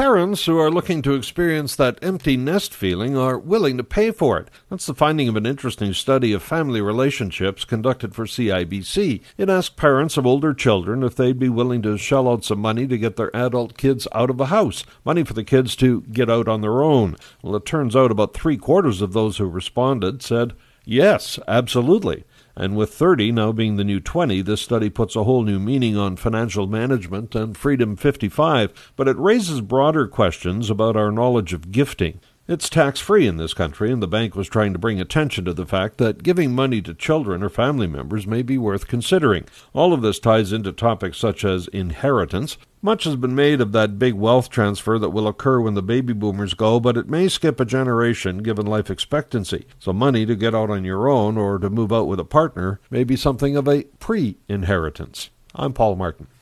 Parents who are looking to experience that empty nest feeling are willing to pay for it. That's the finding of an interesting study of family relationships conducted for CIBC. It asked parents of older children if they'd be willing to shell out some money to get their adult kids out of the house, money for the kids to get out on their own. Well, it turns out about three quarters of those who responded said, Yes, absolutely. And with 30 now being the new 20, this study puts a whole new meaning on financial management and Freedom 55, but it raises broader questions about our knowledge of gifting. It's tax free in this country, and the bank was trying to bring attention to the fact that giving money to children or family members may be worth considering. All of this ties into topics such as inheritance. Much has been made of that big wealth transfer that will occur when the baby boomers go, but it may skip a generation given life expectancy. So, money to get out on your own or to move out with a partner may be something of a pre inheritance. I'm Paul Martin.